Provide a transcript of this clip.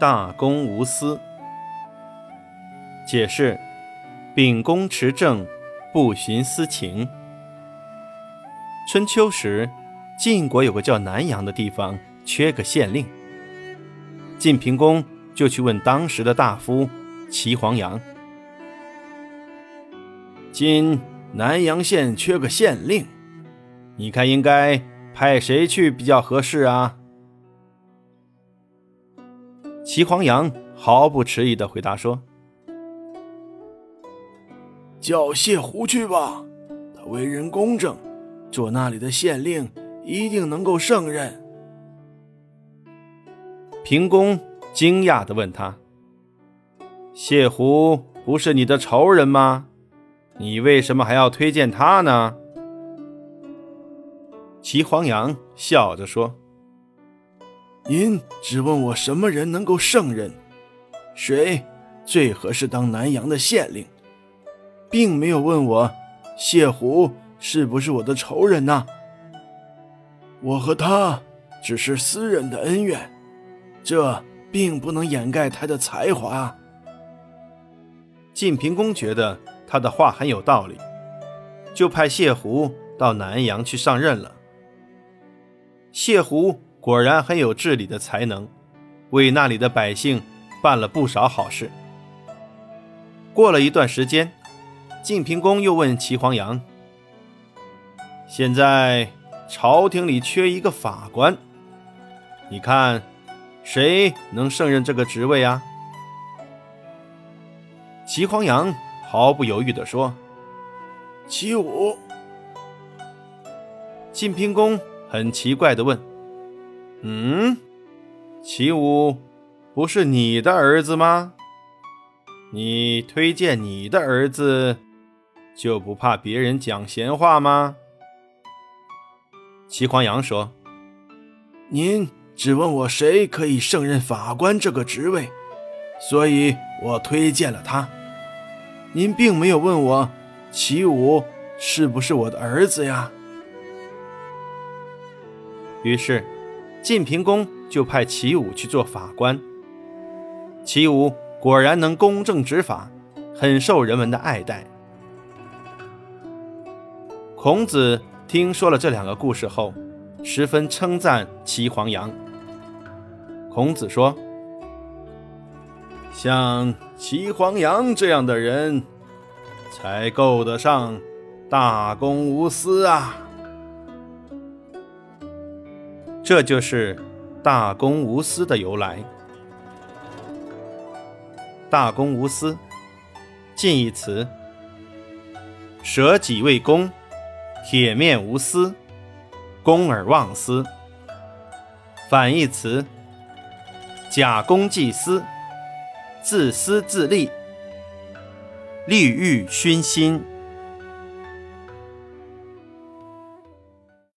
大公无私。解释：秉公持正，不徇私情。春秋时，晋国有个叫南阳的地方，缺个县令。晋平公就去问当时的大夫齐黄羊：“今南阳县缺个县令，你看应该派谁去比较合适啊？”齐黄羊毫不迟疑的回答说：“叫谢胡去吧，他为人公正，做那里的县令一定能够胜任。”平公惊讶的问他：“谢胡不是你的仇人吗？你为什么还要推荐他呢？”齐黄羊笑着说。您只问我什么人能够胜任，谁最合适当南阳的县令，并没有问我谢胡是不是我的仇人呐。我和他只是私人的恩怨，这并不能掩盖他的才华。晋平公觉得他的话很有道理，就派谢胡到南阳去上任了。谢胡。果然很有治理的才能，为那里的百姓办了不少好事。过了一段时间，晋平公又问齐黄羊：“现在朝廷里缺一个法官，你看谁能胜任这个职位啊？”齐黄羊毫不犹豫地说：“齐武。”晋平公很奇怪地问。嗯，齐武不是你的儿子吗？你推荐你的儿子，就不怕别人讲闲话吗？齐黄阳说：“您只问我谁可以胜任法官这个职位，所以我推荐了他。您并没有问我齐武是不是我的儿子呀。”于是。晋平公就派齐武去做法官。齐武果然能公正执法，很受人们的爱戴。孔子听说了这两个故事后，十分称赞齐黄羊。孔子说：“像齐黄羊这样的人，才够得上大公无私啊。”这就是“大公无私”的由来。大公无私，近义词：舍己为公，铁面无私，公而忘私。反义词：假公济私，自私自利，利欲熏心。